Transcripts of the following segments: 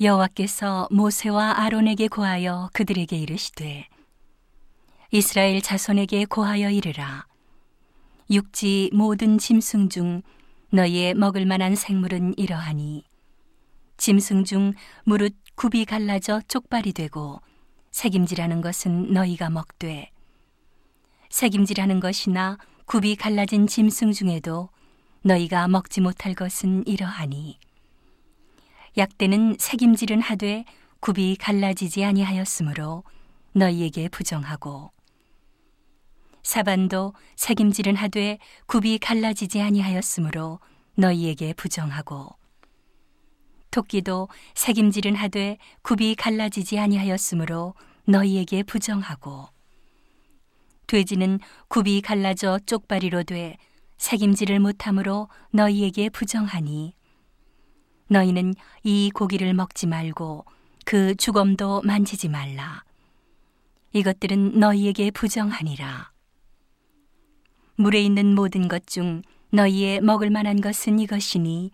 여호와께서 모세와 아론에게 고하여 그들에게 이르시되 이스라엘 자손에게 고하여 이르라. 육지 모든 짐승 중 너희의 먹을 만한 생물은 이러하니 짐승 중 무릇 굽이 갈라져 쪽발이 되고 색임질하는 것은 너희가 먹되 색임질하는 것이나 굽이 갈라진 짐승 중에도 너희가 먹지 못할 것은 이러하니 약대는 색임질은 하되 굽이 갈라지지 아니하였으므로 너희에게 부정하고. 사반도 색임질은 하되 굽이 갈라지지 아니하였으므로 너희에게 부정하고. 토끼도 색임질은 하되 굽이 갈라지지 아니하였으므로 너희에게 부정하고. 돼지는 굽이 갈라져 쪽발이로 돼 색임질을 못함으로 너희에게 부정하니 너희는 이 고기를 먹지 말고 그 주검도 만지지 말라. 이것들은 너희에게 부정하니라. 물에 있는 모든 것 중 너희의 먹을 만한 것은 이것이니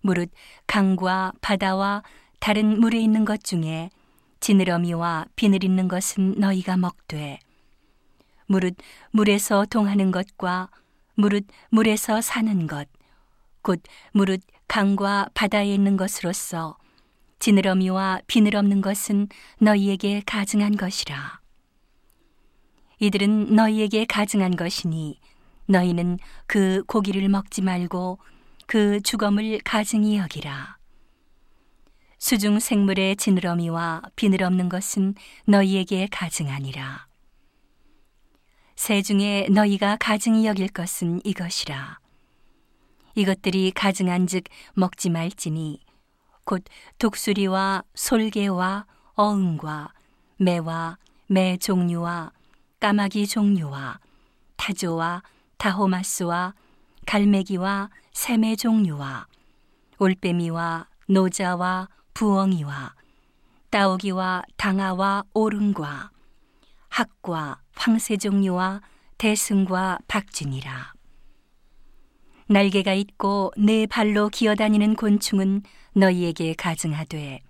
무릇 강과 바다와 다른 물에 있는 것 중에 지느러미와 비늘 있는 것은 너희가 먹되 무릇 물에서 동하는 것과 무릇 물에서 사는 것 곧 무릇 강과 바다에 있는 것으로서 지느러미와 비늘 없는 것은 너희에게 가증한 것이라 이들은 너희에게 가증한 것이니 너희는 그 고기를 먹지 말고 그 주검을 가증히 여기라. 수중 생물의 지느러미와 비늘 없는 것은 너희에게 가증하니라. 새 중에 너희가 가증히 여길 것은 이것이라. 이것들이 가증한즉 먹지 말지니 곧 독수리와 솔개와 어흥과 매와 매 종류와 까마귀 종류와 타조와 다호마스와 갈매기와 샘의 종류와 올빼미와 노자와 부엉이와 따오기와 당아와 오름과 학과 황새 종류와 대승과 박쥐니라. 날개가 있고 네 발로 기어다니는 곤충은 너희에게 가증하되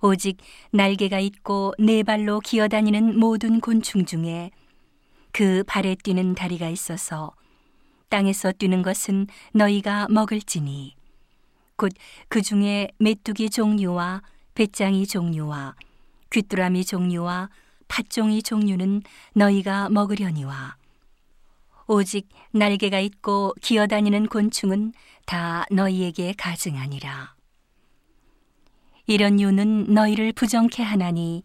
오직 날개가 있고 네 발로 기어다니는 모든 곤충 중에 그 발에 뛰는 다리가 있어서 땅에서 뛰는 것은 너희가 먹을지니 곧 그 중에 메뚜기 종류와 배짱이 종류와 귀뚜라미 종류와 팥종이 종류는 너희가 먹으려니와 오직 날개가 있고 기어다니는 곤충은 다 너희에게 가증하니라. 이런 유는 너희를 부정케 하나니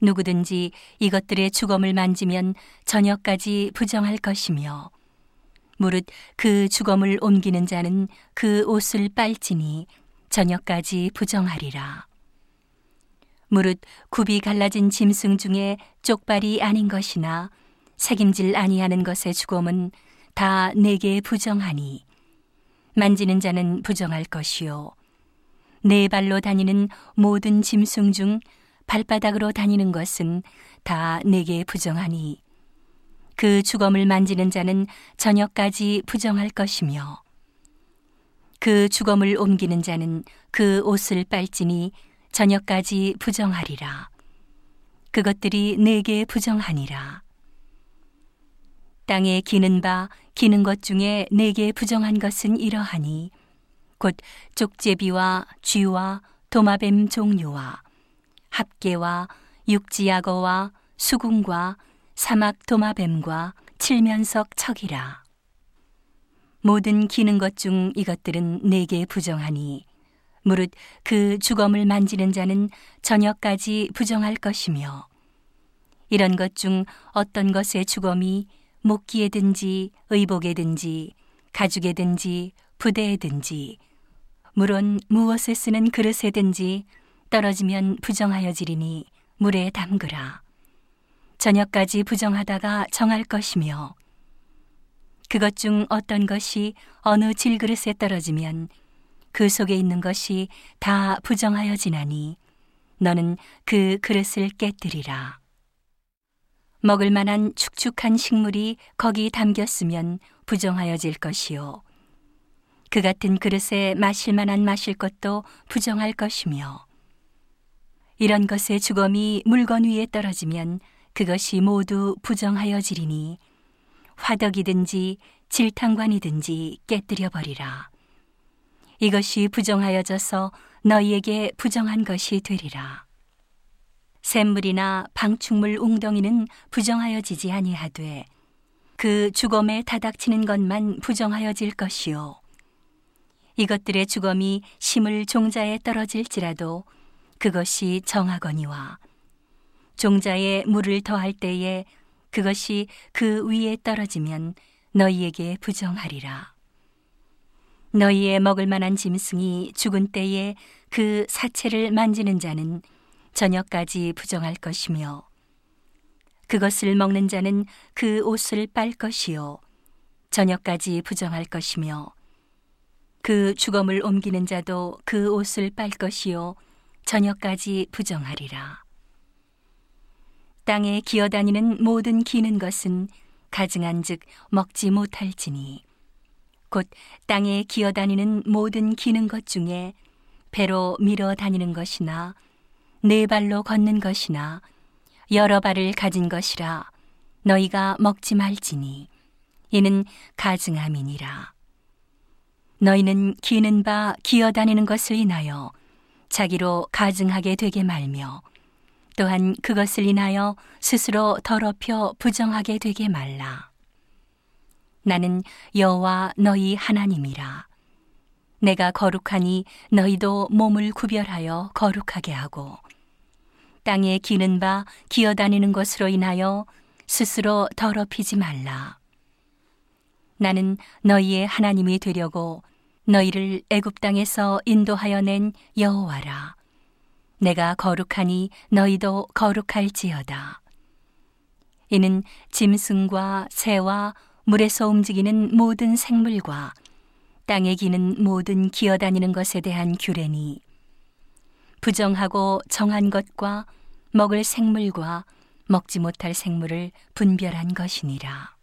누구든지 이것들의 주검을 만지면 저녁까지 부정할 것이며 무릇 그 주검을 옮기는 자는 그 옷을 빨지니 저녁까지 부정하리라. 무릇 굽이 갈라진 짐승 중에 쪽발이 아닌 것이나 책임질 아니하는 것의 주검은 다 내게 부정하니 만지는 자는 부정할 것이요 네 발로 다니는 모든 짐승 중 발바닥으로 다니는 것은 다 내게 부정하니 그 주검을 만지는 자는 저녁까지 부정할 것이며 그 주검을 옮기는 자는 그 옷을 빨지니 저녁까지 부정하리라. 그것들이 내게 부정하니라. 땅에 기는 바 기는 것 중에 내게 부정한 것은 이러하니 곧 쪽제비와 쥐와 도마뱀 종류와 합계와 육지약어와 수궁과 사막 도마뱀과 칠면석 척이라. 모든 기는 것 중 이것들은 내게 부정하니 무릇 그 주검을 만지는 자는 저녁까지 부정할 것이며 이런 것 중 어떤 것의 주검이 목기에든지 의복에든지 가죽에든지 부대에든지 물론 무엇에 쓰는 그릇에든지 떨어지면 부정하여지리니 물에 담그라 저녁까지 부정하다가 정할 것이며 그것 중 어떤 것이 어느 질그릇에 떨어지면 그 속에 있는 것이 다 부정하여 지나니 너는 그 그릇을 깨뜨리라. 먹을 만한 축축한 식물이 거기 담겼으면 부정하여질 것이요. 그 같은 그릇에 마실 만한 마실 것도 부정할 것이며 이런 것의 주검이 물건 위에 떨어지면 그것이 모두 부정하여지리니 화덕이든지 질탕관이든지 깨뜨려 버리라. 이것이 부정하여져서 너희에게 부정한 것이 되리라. 샘물이나 방충물 웅덩이는 부정하여지지 아니하되 그 주검에 다닥치는 것만 부정하여질 것이요. 이것들의 주검이 심을 종자에 떨어질지라도 그것이 정하거니와 종자에 물을 더할 때에 그것이 그 위에 떨어지면 너희에게 부정하리라. 너희의 먹을 만한 짐승이 죽은 때에 그 사체를 만지는 자는 저녁까지 부정할 것이며 그것을 먹는 자는 그 옷을 빨 것이요 저녁까지 부정할 것이며 그 주검을 옮기는 자도 그 옷을 빨 것이요 저녁까지 부정하리라. 땅에 기어다니는 모든 기는 것은 가증한즉 먹지 못할지니 곧 땅에 기어다니는 모든 기는 것 중에 배로 밀어 다니는 것이나 네 발로 걷는 것이나 여러 발을 가진 것이라 너희가 먹지 말지니 이는 가증함이니라 너희는 기는 바 기어다니는 것을 인하여 자기로 가증하게 되게 말며 또한 그것을 인하여 스스로 더럽혀 부정하게 되게 말라. 나는 여호와 너희 하나님이라. 내가 거룩하니 너희도 몸을 구별하여 거룩하게 하고 땅에 기는 바 기어다니는 것으로 인하여 스스로 더럽히지 말라. 나는 너희의 하나님이 되려고 너희를 애굽 땅에서 인도하여 낸 여호와라. 내가 거룩하니 너희도 거룩할지어다. 이는 짐승과 새와 물에서 움직이는 모든 생물과 땅에 기는 모든 기어다니는 것에 대한 규례니 부정하고 정한 것과 먹을 생물과 먹지 못할 생물을 분별한 것이니라.